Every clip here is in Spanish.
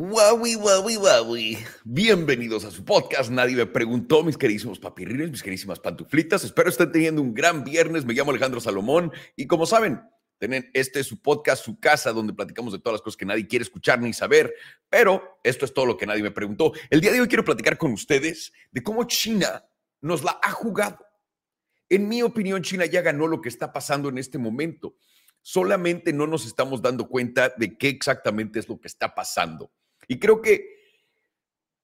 Wawi, wawi, wawi. Bienvenidos a su podcast. Nadie me preguntó, mis queridísimos papirrines, mis queridísimas pantuflitas. Espero estén teniendo un gran viernes. Me llamo Alejandro Salomón y como saben, tienen este es su podcast, su casa, donde platicamos de todas las cosas que nadie quiere escuchar ni saber. Pero esto es todo lo que nadie me preguntó. El día de hoy quiero platicar con ustedes de cómo China nos la ha jugado. En mi opinión, China ya ganó lo que está pasando en este momento. Solamente no nos estamos dando cuenta de qué exactamente es lo que está pasando. Y creo que,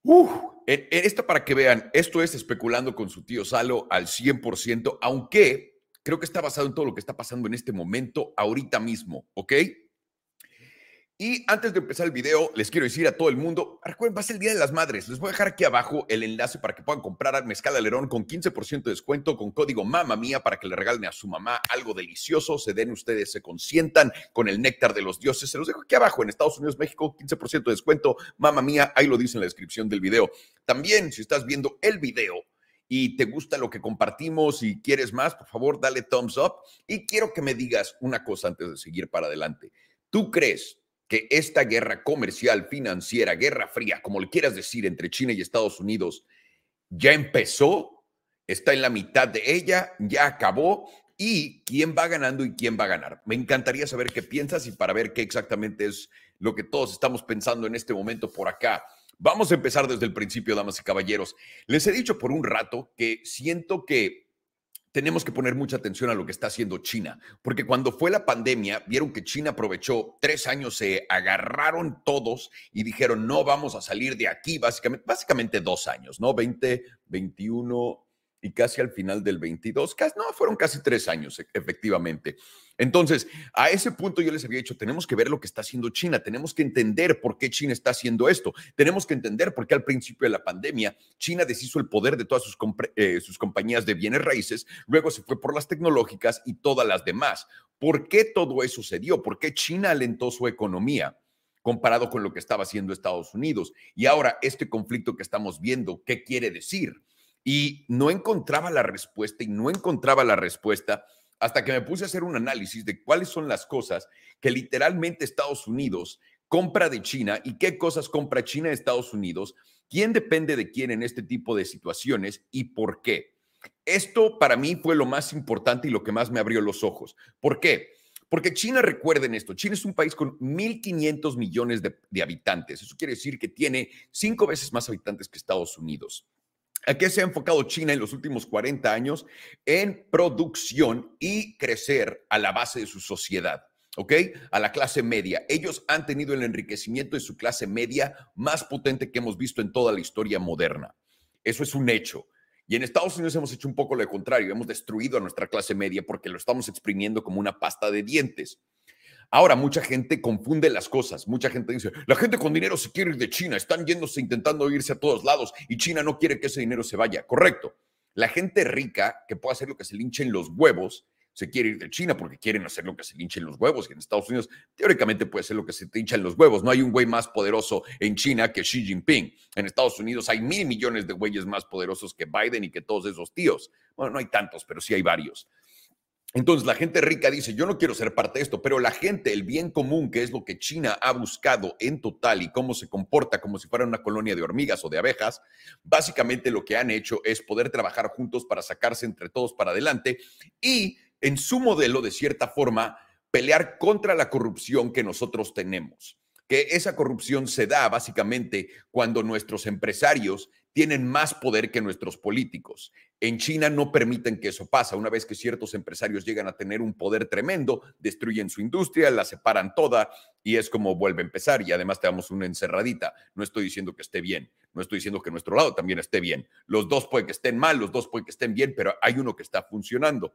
uh, en, esto para que vean, esto es especulando con su tío Salo al 100%, aunque creo que está basado en todo lo que está pasando en este momento, ahorita mismo, ¿ok? Y antes de empezar el video, les quiero decir a todo el mundo, recuerden, va a ser el Día de las Madres. Les voy a dejar aquí abajo el enlace para que puedan comprar mezcal alerón con 15% de descuento con código Mamma Mía para que le regalen a su mamá algo delicioso. Se den ustedes, se consientan con el néctar de los dioses. Se los dejo aquí abajo en Estados Unidos, México, 15% de descuento. Mamma Mía, ahí lo dice en la descripción del video. También, si estás viendo el video, y te gusta lo que compartimos y quieres más, por favor, dale thumbs up. Y quiero que me digas una cosa antes de seguir para adelante. ¿Tú crees que esta guerra comercial, financiera, guerra fría, como le quieras decir, entre China y Estados Unidos, ya empezó, está en la mitad de ella, ya acabó. ¿Y quién va ganando y quién va a ganar? Me encantaría saber qué piensas y para ver qué exactamente es lo que todos estamos pensando en este momento por acá. Vamos a empezar desde el principio, damas y caballeros. Les he dicho por un rato que siento que tenemos que poner mucha atención a lo que está haciendo China, porque cuando fue la pandemia, vieron que China aprovechó tres años, se agarraron todos y dijeron, no vamos a salir de aquí, básicamente, básicamente dos años, ¿no? 20, 21, y casi al final del 22, casi, no, fueron casi tres años, e, efectivamente. Entonces, a ese punto yo les había dicho, tenemos que ver lo que está haciendo China, tenemos que entender por qué China está haciendo esto, tenemos que entender por qué al principio de la pandemia China deshizo el poder de todas sus, eh, sus compañías de bienes raíces, luego se fue por las tecnológicas y todas las demás. ¿Por qué todo eso se dio? ¿Por qué China alentó su economía? comparado con lo que estaba haciendo Estados Unidos. Y ahora este conflicto que estamos viendo, ¿qué quiere decir? Y no encontraba la respuesta y no encontraba la respuesta hasta que me puse a hacer un análisis de cuáles son las cosas que literalmente Estados Unidos compra de China y qué cosas compra China de Estados Unidos, quién depende de quién en este tipo de situaciones y por qué. Esto para mí fue lo más importante y lo que más me abrió los ojos. ¿Por qué? Porque China, recuerden esto, China es un país con 1.500 millones de, de habitantes. Eso quiere decir que tiene cinco veces más habitantes que Estados Unidos. ¿A qué se ha enfocado China en los últimos 40 años? En producción y crecer a la base de su sociedad. ¿ok? A la clase media. Ellos han tenido el enriquecimiento de su clase media más potente que hemos visto en toda la historia moderna. Eso es un hecho. Y en Estados Unidos hemos hecho un poco lo contrario. Hemos destruido a nuestra clase media porque lo estamos exprimiendo como una pasta de dientes. Ahora, mucha gente confunde las cosas. Mucha gente dice, la gente con dinero se quiere ir de China, están yéndose intentando irse a todos lados y China no quiere que ese dinero se vaya. Correcto. La gente rica que puede hacer lo que se linche en los huevos, se quiere ir de China porque quieren hacer lo que se linche en los huevos. Y en Estados Unidos, teóricamente puede ser lo que se hincha en los huevos. No hay un güey más poderoso en China que Xi Jinping. En Estados Unidos hay mil millones de güeyes más poderosos que Biden y que todos esos tíos. Bueno, no hay tantos, pero sí hay varios. Entonces la gente rica dice, yo no quiero ser parte de esto, pero la gente, el bien común, que es lo que China ha buscado en total y cómo se comporta como si fuera una colonia de hormigas o de abejas, básicamente lo que han hecho es poder trabajar juntos para sacarse entre todos para adelante y en su modelo, de cierta forma, pelear contra la corrupción que nosotros tenemos. Que esa corrupción se da básicamente cuando nuestros empresarios tienen más poder que nuestros políticos. En China no permiten que eso pase. Una vez que ciertos empresarios llegan a tener un poder tremendo, destruyen su industria, la separan toda y es como vuelve a empezar. Y además te damos una encerradita. No estoy diciendo que esté bien, no estoy diciendo que nuestro lado también esté bien. Los dos pueden que estén mal, los dos pueden que estén bien, pero hay uno que está funcionando.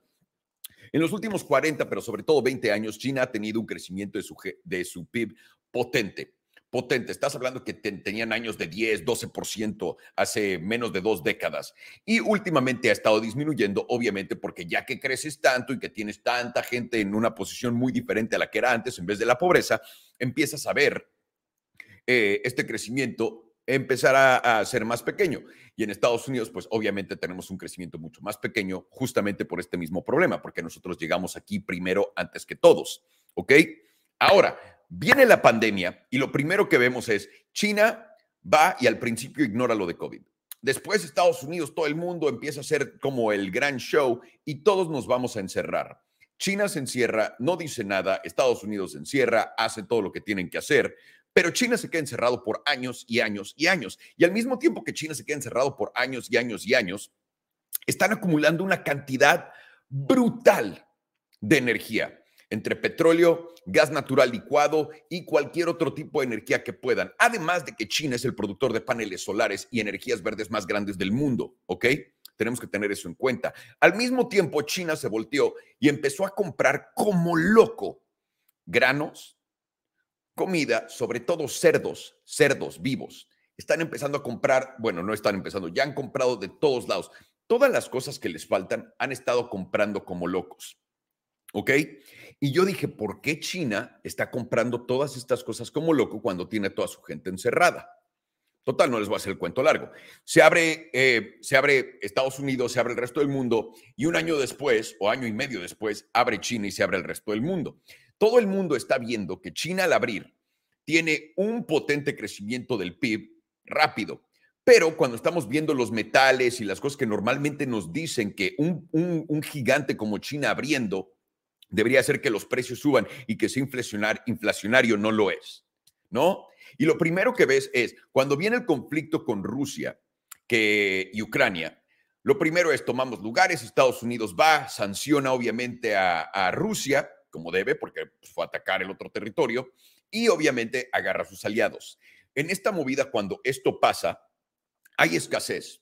En los últimos 40, pero sobre todo 20 años, China ha tenido un crecimiento de su, de su PIB potente potente. Estás hablando que tenían años de 10, 12% hace menos de dos décadas. Y últimamente ha estado disminuyendo, obviamente, porque ya que creces tanto y que tienes tanta gente en una posición muy diferente a la que era antes, en vez de la pobreza, empiezas a ver eh, este crecimiento empezar a, a, ser más pequeño. Y en Estados Unidos, pues obviamente tenemos un crecimiento mucho más pequeño justamente por este mismo problema, porque nosotros llegamos aquí primero antes que todos, ¿ok? Ahora, viene la pandemia y lo primero que vemos es China va y al principio ignora lo de COVID. Después Estados Unidos, todo el mundo empieza a hacer como el gran show y todos nos vamos a encerrar. China se encierra, no dice nada, Estados Unidos se encierra, hace todo lo que tienen que hacer, pero China se queda encerrado por años y años y años. Y al mismo tiempo que China se queda encerrado por años y años y años, están acumulando una cantidad brutal de energía entre petróleo, gas natural licuado y cualquier otro tipo de energía que puedan. Además de que China es el productor de paneles solares y energías verdes más grandes del mundo, ¿ok? Tenemos que tener eso en cuenta. Al mismo tiempo, China se volteó y empezó a comprar como loco granos, comida, sobre todo cerdos, cerdos vivos. Están empezando a comprar, bueno, no están empezando, ya han comprado de todos lados. Todas las cosas que les faltan han estado comprando como locos. ¿Ok? Y yo dije, ¿por qué China está comprando todas estas cosas como loco cuando tiene toda su gente encerrada? Total, no les voy a hacer el cuento largo. Se abre, eh, se abre Estados Unidos, se abre el resto del mundo y un año después o año y medio después abre China y se abre el resto del mundo. Todo el mundo está viendo que China al abrir tiene un potente crecimiento del PIB rápido. Pero cuando estamos viendo los metales y las cosas que normalmente nos dicen que un, un gigante como China abriendo debería ser que los precios suban y que sea inflacionario no lo es, ¿no? Y lo primero que ves es, cuando viene el conflicto con Rusia que, y Ucrania, lo primero es tomamos lugares, Estados Unidos va, sanciona obviamente a, Rusia, como debe, porque pues, fue a atacar el otro territorio, y obviamente agarra a sus aliados. En esta movida, cuando esto pasa, hay escasez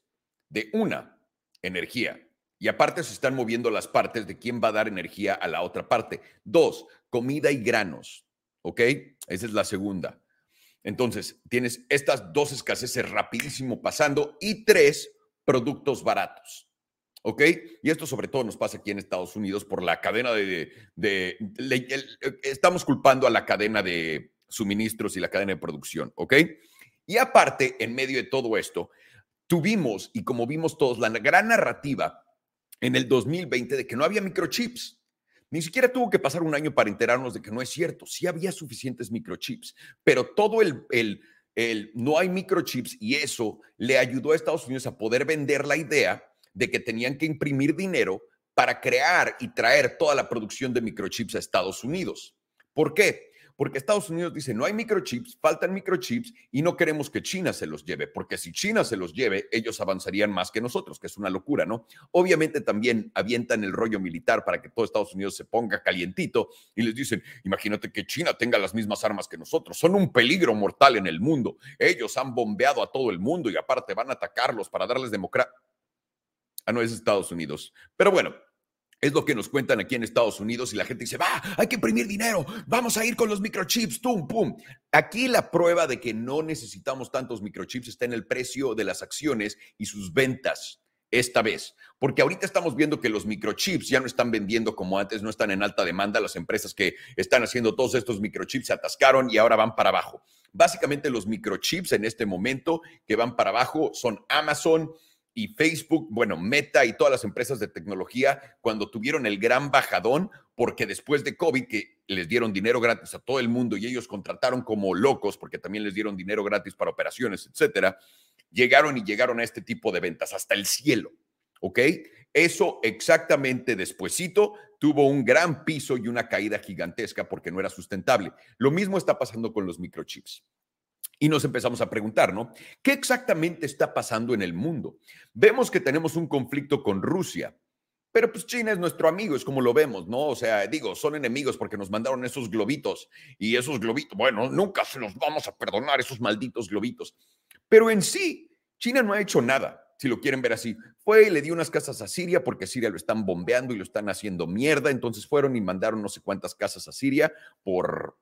de una, energía, y aparte se están moviendo las partes de quién va a dar energía a la otra parte. Dos, comida y granos. ¿Ok? Esa es la segunda. Entonces, tienes estas dos escaseces rapidísimo pasando y tres, productos baratos. ¿Ok? Y esto sobre todo nos pasa aquí en Estados Unidos por la cadena de... estamos culpando a la cadena de suministros y la cadena de producción. ¿Ok? Y aparte, en medio de todo esto, tuvimos, y como vimos todos, la gran narrativa en el 2020 de que no había microchips. Ni siquiera tuvo que pasar un año para enterarnos de que no es cierto. Sí había suficientes microchips, pero todo el, el, el no hay microchips y eso le ayudó a Estados Unidos a poder vender la idea de que tenían que imprimir dinero para crear y traer toda la producción de microchips a Estados Unidos. ¿Por qué? Porque Estados Unidos dice, no hay microchips, faltan microchips y no queremos que China se los lleve, porque si China se los lleve, ellos avanzarían más que nosotros, que es una locura, ¿no? Obviamente también avientan el rollo militar para que todo Estados Unidos se ponga calientito y les dicen, imagínate que China tenga las mismas armas que nosotros, son un peligro mortal en el mundo, ellos han bombeado a todo el mundo y aparte van a atacarlos para darles democracia. Ah, no, es Estados Unidos. Pero bueno, es lo que nos cuentan aquí en Estados Unidos y la gente dice, va, hay que imprimir dinero, vamos a ir con los microchips, tum, pum. Aquí la prueba de que no necesitamos tantos microchips está en el precio de las acciones y sus ventas esta vez, porque ahorita estamos viendo que los microchips ya no están vendiendo como antes, no están en alta demanda, las empresas que están haciendo todos estos microchips se atascaron y ahora van para abajo. Básicamente los microchips en este momento que van para abajo son Amazon, y Facebook, bueno, Meta y todas las empresas de tecnología cuando tuvieron el gran bajadón, porque después de COVID, que les dieron dinero gratis a todo el mundo y ellos contrataron como locos, porque también les dieron dinero gratis para operaciones, etcétera, llegaron y llegaron a este tipo de ventas hasta el cielo. ¿Ok? Eso exactamente despuesito tuvo un gran piso y una caída gigantesca porque no era sustentable. Lo mismo está pasando con los microchips. Y nos empezamos a preguntar, ¿no? ¿Qué exactamente está pasando en el mundo? Vemos que tenemos un conflicto con Rusia, pero pues China es nuestro amigo, es como lo vemos, ¿no? O sea, digo, son enemigos porque nos mandaron esos globitos y esos globitos, bueno, nunca se los vamos a perdonar, esos malditos globitos. Pero en sí, China no ha hecho nada, si lo quieren ver así. Fue y le dio unas casas a Siria porque Siria lo están bombeando y lo están haciendo mierda, entonces fueron y mandaron no sé cuántas casas a Siria por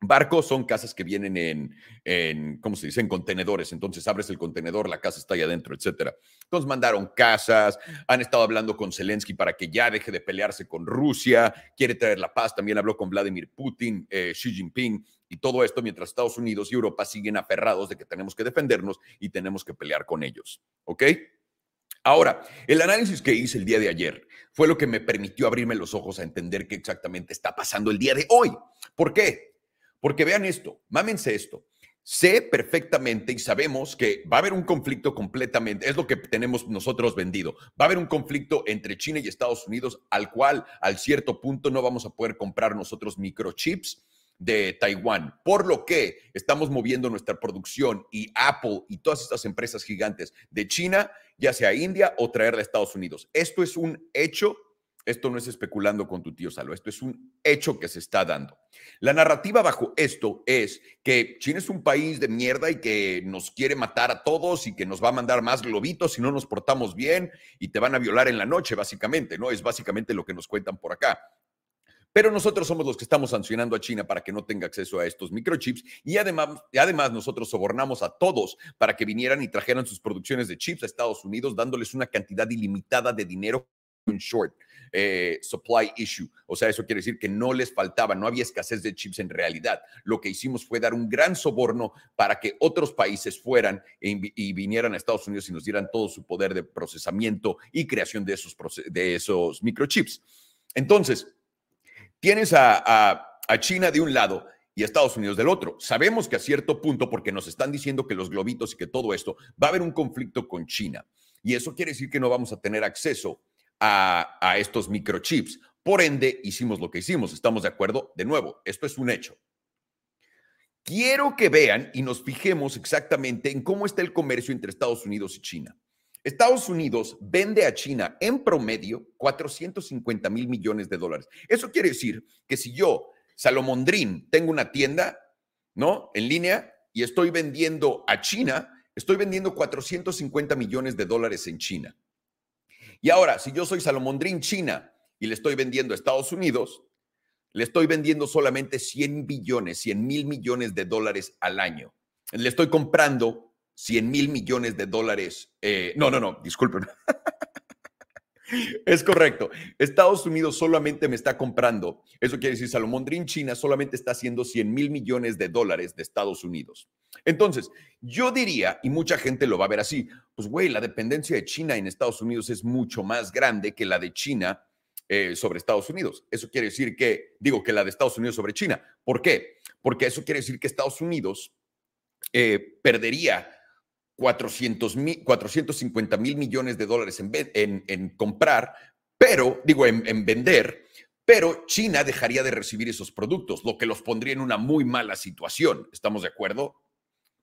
Barcos son casas que vienen en, ¿cómo se dice? En contenedores. Entonces abres el contenedor, la casa está ahí adentro, etcétera. Entonces mandaron casas, han estado hablando con Zelensky para que ya deje de pelearse con Rusia, quiere traer la paz. También habló con Vladimir Putin, eh, Xi Jinping y todo esto mientras Estados Unidos y Europa siguen aferrados de que tenemos que defendernos y tenemos que pelear con ellos. ¿Ok? Ahora, el análisis que hice el día de ayer fue lo que me permitió abrirme los ojos a entender qué exactamente está pasando el día de hoy. ¿Por qué? Porque vean esto, mámense esto. Sé perfectamente y sabemos que va a haber un conflicto completamente, es lo que tenemos nosotros vendido. Va a haber un conflicto entre China y Estados Unidos al cual al cierto punto no vamos a poder comprar nosotros microchips de Taiwán, por lo que estamos moviendo nuestra producción y Apple y todas estas empresas gigantes de China, ya sea India o traerla a Estados Unidos. Esto es un hecho esto no es especulando con tu tío Salo, esto es un hecho que se está dando. La narrativa bajo esto es que China es un país de mierda y que nos quiere matar a todos y que nos va a mandar más globitos si no nos portamos bien y te van a violar en la noche, básicamente, ¿no? Es básicamente lo que nos cuentan por acá. Pero nosotros somos los que estamos sancionando a China para que no tenga acceso a estos microchips y además, además nosotros sobornamos a todos para que vinieran y trajeran sus producciones de chips a Estados Unidos, dándoles una cantidad ilimitada de dinero en short. Eh, supply issue. O sea, eso quiere decir que no les faltaba, no había escasez de chips en realidad. Lo que hicimos fue dar un gran soborno para que otros países fueran e y vinieran a Estados Unidos y nos dieran todo su poder de procesamiento y creación de esos, de esos microchips. Entonces, tienes a, a China de un lado y Estados Unidos del otro. Sabemos que a cierto punto, porque nos están diciendo que los globitos y que todo esto, va a haber un conflicto con China. Y eso quiere decir que no vamos a tener acceso a, estos microchips. Por ende, hicimos lo que hicimos. ¿Estamos de acuerdo? De nuevo, esto es un hecho. Quiero que vean y nos fijemos exactamente en cómo está el comercio entre Estados Unidos y China. Estados Unidos vende a China en promedio 450 mil millones de dólares. Eso quiere decir que si yo, Salomondrín, tengo una tienda, ¿no? En línea y estoy vendiendo a China, estoy vendiendo 450 millones de dólares en China. Y ahora, si yo soy Salomondrín China y le estoy vendiendo a Estados Unidos, le estoy vendiendo solamente 100 billones, 100 mil millones de dólares al año. Le estoy comprando 100 mil millones de dólares. Eh, no, no, no, disculpen. Es correcto. Estados Unidos solamente me está comprando, eso quiere decir, Salomón Dream China solamente está haciendo 100 mil millones de dólares de Estados Unidos. Entonces, yo diría, y mucha gente lo va a ver así, pues güey, la dependencia de China en Estados Unidos es mucho más grande que la de China eh, sobre Estados Unidos. Eso quiere decir que, digo, que la de Estados Unidos sobre China. ¿Por qué? Porque eso quiere decir que Estados Unidos eh, perdería 400 mil, 450 mil millones de dólares en, en, comprar, pero, digo, en, en vender, pero China dejaría de recibir esos productos, lo que los pondría en una muy mala situación. ¿Estamos de acuerdo?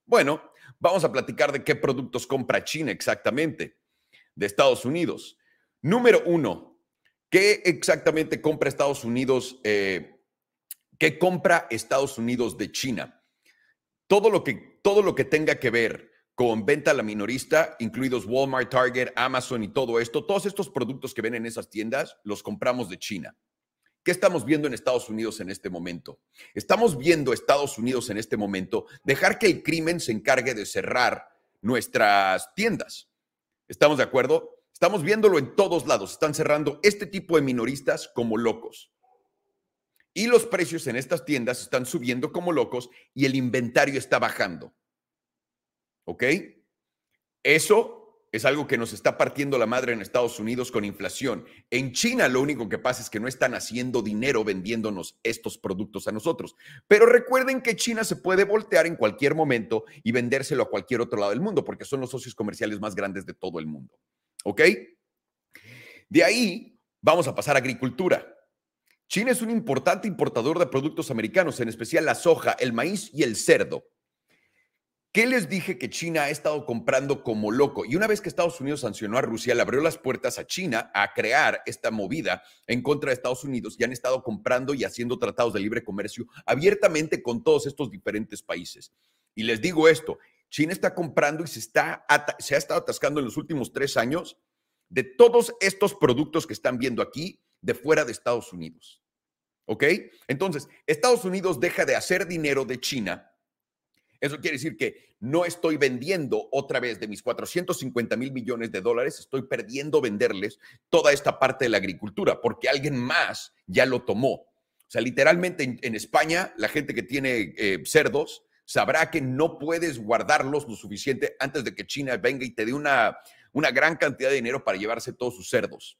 Bueno, vamos a platicar de qué productos compra China exactamente de Estados Unidos. Número uno, ¿qué exactamente compra Estados Unidos? Eh, ¿Qué compra Estados Unidos de China? Todo lo que, todo lo que tenga que ver con venta a la minorista, incluidos Walmart, Target, Amazon y todo esto, todos estos productos que ven en esas tiendas los compramos de China. ¿Qué estamos viendo en Estados Unidos en este momento? Estamos viendo Estados Unidos en este momento dejar que el crimen se encargue de cerrar nuestras tiendas. ¿Estamos de acuerdo? Estamos viéndolo en todos lados. Están cerrando este tipo de minoristas como locos. Y los precios en estas tiendas están subiendo como locos y el inventario está bajando. ¿Ok? Eso es algo que nos está partiendo la madre en Estados Unidos con inflación. En China lo único que pasa es que no están haciendo dinero vendiéndonos estos productos a nosotros. Pero recuerden que China se puede voltear en cualquier momento y vendérselo a cualquier otro lado del mundo porque son los socios comerciales más grandes de todo el mundo. ¿Ok? De ahí vamos a pasar a agricultura. China es un importante importador de productos americanos, en especial la soja, el maíz y el cerdo. ¿Qué les dije que China ha estado comprando como loco? Y una vez que Estados Unidos sancionó a Rusia, le abrió las puertas a China a crear esta movida en contra de Estados Unidos y han estado comprando y haciendo tratados de libre comercio abiertamente con todos estos diferentes países. Y les digo esto, China está comprando y se, está, se ha estado atascando en los últimos tres años de todos estos productos que están viendo aquí de fuera de Estados Unidos. ¿Ok? Entonces, Estados Unidos deja de hacer dinero de China eso quiere decir que no estoy vendiendo otra vez de mis 450 mil millones de dólares, estoy perdiendo venderles toda esta parte de la agricultura porque alguien más ya lo tomó. O sea, literalmente en, España, la gente que tiene eh, cerdos sabrá que no puedes guardarlos lo suficiente antes de que China venga y te dé una, una gran cantidad de dinero para llevarse todos sus cerdos.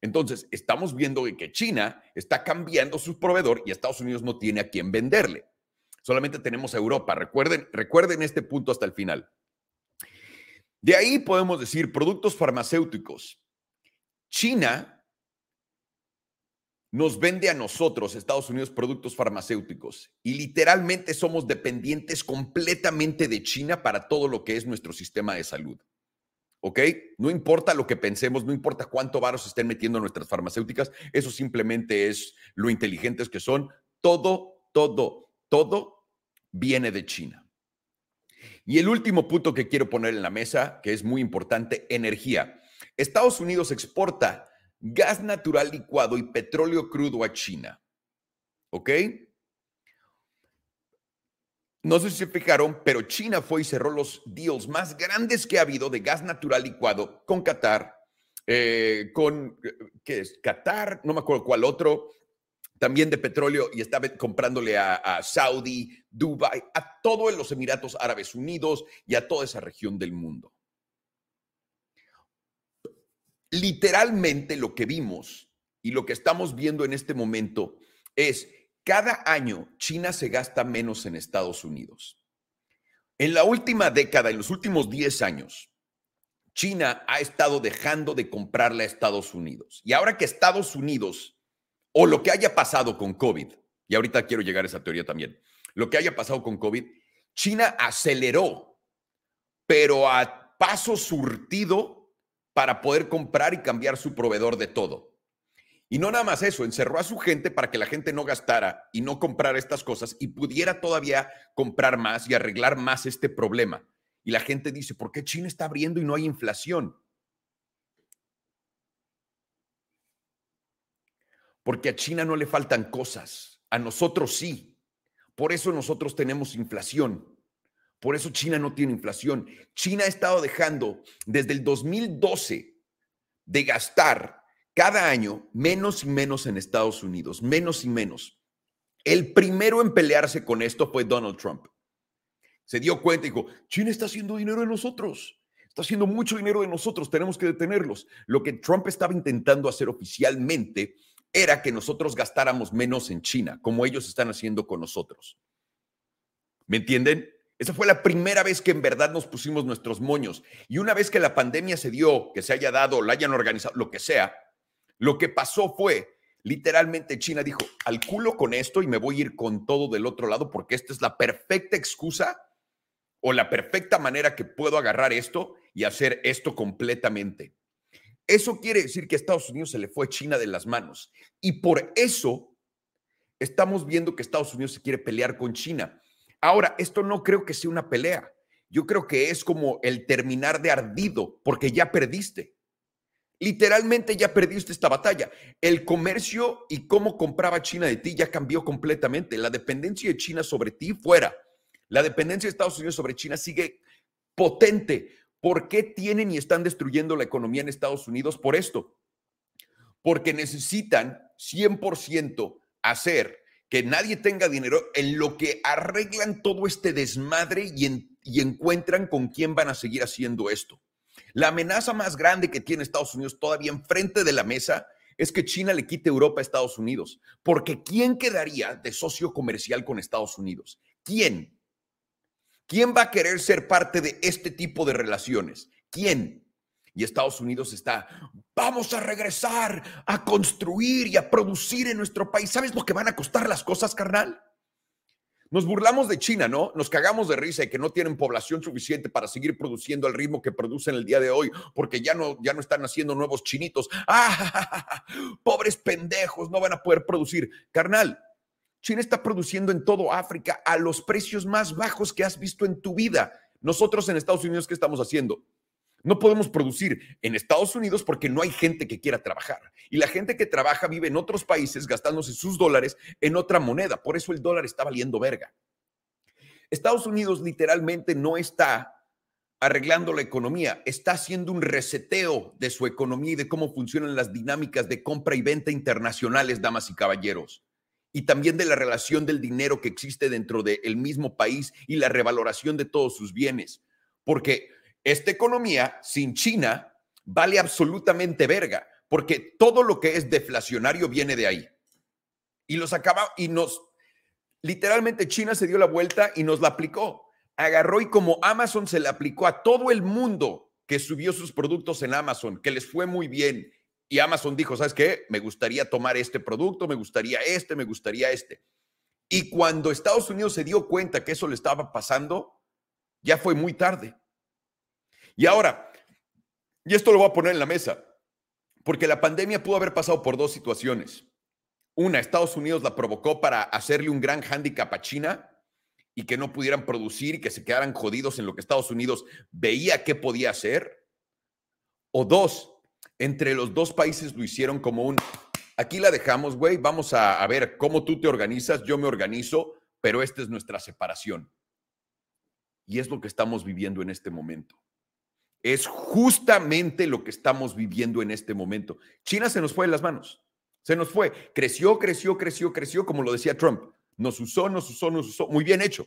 Entonces, estamos viendo que China está cambiando su proveedor y Estados Unidos no tiene a quién venderle. Solamente tenemos a Europa. Recuerden, recuerden este punto hasta el final. De ahí podemos decir productos farmacéuticos. China nos vende a nosotros, Estados Unidos, productos farmacéuticos y literalmente somos dependientes completamente de China para todo lo que es nuestro sistema de salud. ¿Ok? No importa lo que pensemos, no importa cuánto varos estén metiendo en nuestras farmacéuticas, eso simplemente es lo inteligentes que son. Todo, todo, todo viene de China. Y el último punto que quiero poner en la mesa, que es muy importante, energía. Estados Unidos exporta gas natural licuado y petróleo crudo a China. ¿Ok? No sé si se fijaron, pero China fue y cerró los deals más grandes que ha habido de gas natural licuado con Qatar, eh, con, ¿qué es? Qatar, no me acuerdo cuál otro, también de petróleo y estaba comprándole a, Saudi, Dubai, a todos los Emiratos Árabes Unidos y a toda esa región del mundo. Literalmente lo que vimos y lo que estamos viendo en este momento es cada año China se gasta menos en Estados Unidos. En la última década, en los últimos 10 años, China ha estado dejando de comprarle a Estados Unidos. Y ahora que Estados Unidos o lo que haya pasado con COVID, y ahorita quiero llegar a esa teoría también, lo que haya pasado con COVID, China aceleró, pero a paso surtido para poder comprar y cambiar su proveedor de todo. Y no nada más eso, encerró a su gente para que la gente no gastara y no comprara estas cosas y pudiera todavía comprar más y arreglar más este problema. Y la gente dice, ¿por qué China está abriendo y no hay inflación? Porque a China no le faltan cosas, a nosotros sí. Por eso nosotros tenemos inflación. Por eso China no tiene inflación. China ha estado dejando desde el 2012 de gastar cada año menos y menos en Estados Unidos, menos y menos. El primero en pelearse con esto fue Donald Trump. Se dio cuenta y dijo, China está haciendo dinero de nosotros. Está haciendo mucho dinero de nosotros, tenemos que detenerlos. Lo que Trump estaba intentando hacer oficialmente era que nosotros gastáramos menos en China, como ellos están haciendo con nosotros. ¿Me entienden? Esa fue la primera vez que en verdad nos pusimos nuestros moños. Y una vez que la pandemia se dio, que se haya dado, la hayan organizado, lo que sea, lo que pasó fue, literalmente China dijo, al culo con esto y me voy a ir con todo del otro lado porque esta es la perfecta excusa o la perfecta manera que puedo agarrar esto y hacer esto completamente. Eso quiere decir que a Estados Unidos se le fue China de las manos. Y por eso estamos viendo que Estados Unidos se quiere pelear con China. Ahora, esto no creo que sea una pelea. Yo creo que es como el terminar de ardido, porque ya perdiste. Literalmente ya perdiste esta batalla. El comercio y cómo compraba China de ti ya cambió completamente. La dependencia de China sobre ti fuera. La dependencia de Estados Unidos sobre China sigue potente ¿Por qué tienen y están destruyendo la economía en Estados Unidos? Por esto. Porque necesitan 100% hacer que nadie tenga dinero en lo que arreglan todo este desmadre y, encuentran con quién van a seguir haciendo esto. La amenaza más grande que tiene Estados Unidos todavía enfrente de la mesa es que China le quite Europa a Estados Unidos. Porque ¿quién quedaría de socio comercial con Estados Unidos? ¿Quién? ¿Quién va a querer ser parte de este tipo de relaciones? ¿Quién? Y Estados Unidos está, vamos a regresar a construir y a producir en nuestro país. ¿Sabes lo que van a costar las cosas, carnal? Nos burlamos de China, ¿no? Nos cagamos de risa y que no tienen población suficiente para seguir produciendo al ritmo que producen el día de hoy, porque ya no, ya no están haciendo nuevos chinitos. ¡Ah! Pobres pendejos, no van a poder producir. Carnal, China está produciendo en todo África a los precios más bajos que has visto en tu vida. Nosotros en Estados Unidos, ¿qué estamos haciendo? No podemos producir en Estados Unidos porque no hay gente que quiera trabajar. Y la gente que trabaja vive en otros países gastándose sus dólares en otra moneda. Por eso el dólar está valiendo verga. Estados Unidos literalmente no está arreglando la economía, está haciendo un reseteo de su economía y de cómo funcionan las dinámicas de compra y venta internacionales, damas y caballeros y también de la relación del dinero que existe dentro del mismo país y la revaloración de todos sus bienes. Porque esta economía sin China vale absolutamente verga, porque todo lo que es deflacionario viene de ahí. Y los acaba y nos literalmente China se dio la vuelta y nos la aplicó. Agarró y como Amazon se la aplicó a todo el mundo que subió sus productos en Amazon, que les fue muy bien. Y Amazon dijo, ¿sabes qué? Me gustaría tomar este producto, me gustaría este, me gustaría este. Y cuando Estados Unidos se dio cuenta que eso le estaba pasando, ya fue muy tarde. Y ahora, y esto lo voy a poner en la mesa, porque la pandemia pudo haber pasado por dos situaciones. Una, Estados Unidos la provocó para hacerle un gran hándicap a China y que no pudieran producir y que se quedaran jodidos en lo que Estados Unidos veía que podía hacer. O dos, entre los dos países lo hicieron como un, aquí la dejamos, güey, vamos a, ver cómo tú te organizas, yo me organizo, pero esta es nuestra separación. Y es lo que estamos viviendo en este momento. Es justamente lo que estamos viviendo en este momento. China se nos fue de las manos. Se nos fue. Creció, creció, creció, creció, como lo decía Trump. Nos usó, nos usó, nos usó. Muy bien hecho.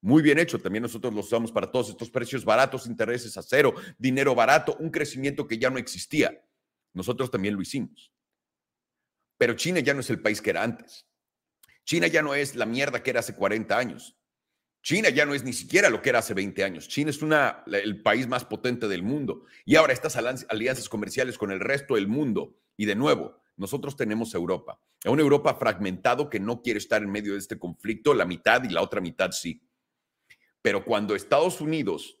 Muy bien hecho. También nosotros lo usamos para todos estos precios baratos, intereses a cero, dinero barato, un crecimiento que ya no existía. Nosotros también lo hicimos. Pero China ya no es el país que era antes. China ya no es la mierda que era hace 40 años. China ya no es ni siquiera lo que era hace 20 años. China es una, el país más potente del mundo. Y ahora estas alianzas comerciales con el resto del mundo. Y de nuevo, nosotros tenemos Europa. Una Europa fragmentado que no quiere estar en medio de este conflicto, la mitad y la otra mitad sí. Pero cuando Estados Unidos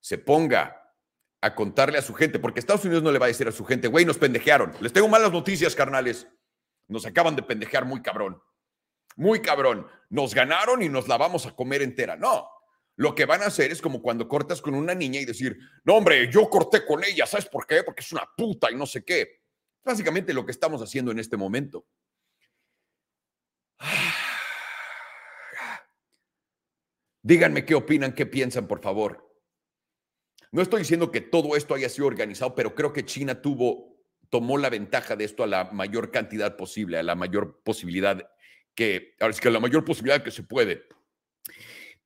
se ponga a contarle a su gente, porque Estados Unidos no le va a decir a su gente, güey, nos pendejearon. Les tengo malas noticias, carnales. Nos acaban de pendejear muy cabrón muy cabrón, nos ganaron y nos la vamos a comer entera. No, lo que van a hacer es como cuando cortas con una niña y decir, no, hombre, yo corté con ella, ¿sabes por qué? Porque es una puta y no sé qué. Básicamente lo que estamos haciendo en este momento. Díganme qué opinan, qué piensan, por favor. No estoy diciendo que todo esto haya sido organizado, pero creo que China tuvo, tomó la ventaja de esto a la mayor cantidad posible, a la mayor posibilidad que es que la mayor posibilidad que se puede.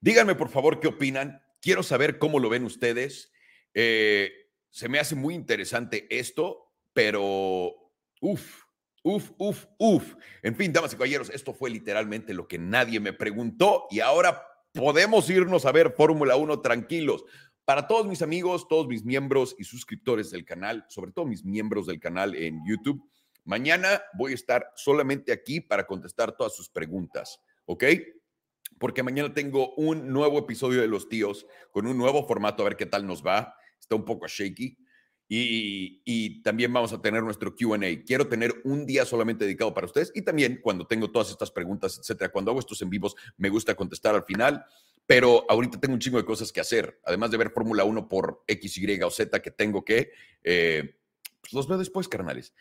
Díganme, por favor, qué opinan. Quiero saber cómo lo ven ustedes. Eh, se me hace muy interesante esto, pero uff, uff, uff, uff. En fin, damas y caballeros, esto fue literalmente lo que nadie me preguntó y ahora podemos irnos a ver Fórmula 1 tranquilos. Para todos mis amigos, todos mis miembros y suscriptores del canal, sobre todo mis miembros del canal en YouTube, Mañana voy a estar solamente aquí para contestar todas sus preguntas, ¿ok? Porque mañana tengo un nuevo episodio de Los Tíos con un nuevo formato, a ver qué tal nos va. Está un poco shaky. Y, también vamos a tener nuestro QA. Quiero tener un día solamente dedicado para ustedes y también cuando tengo todas estas preguntas, etcétera, cuando hago estos en vivos, me gusta contestar al final. Pero ahorita tengo un chingo de cosas que hacer, además de ver Fórmula 1 por X, Y o Z que tengo que. Eh, pues los veo después, carnales.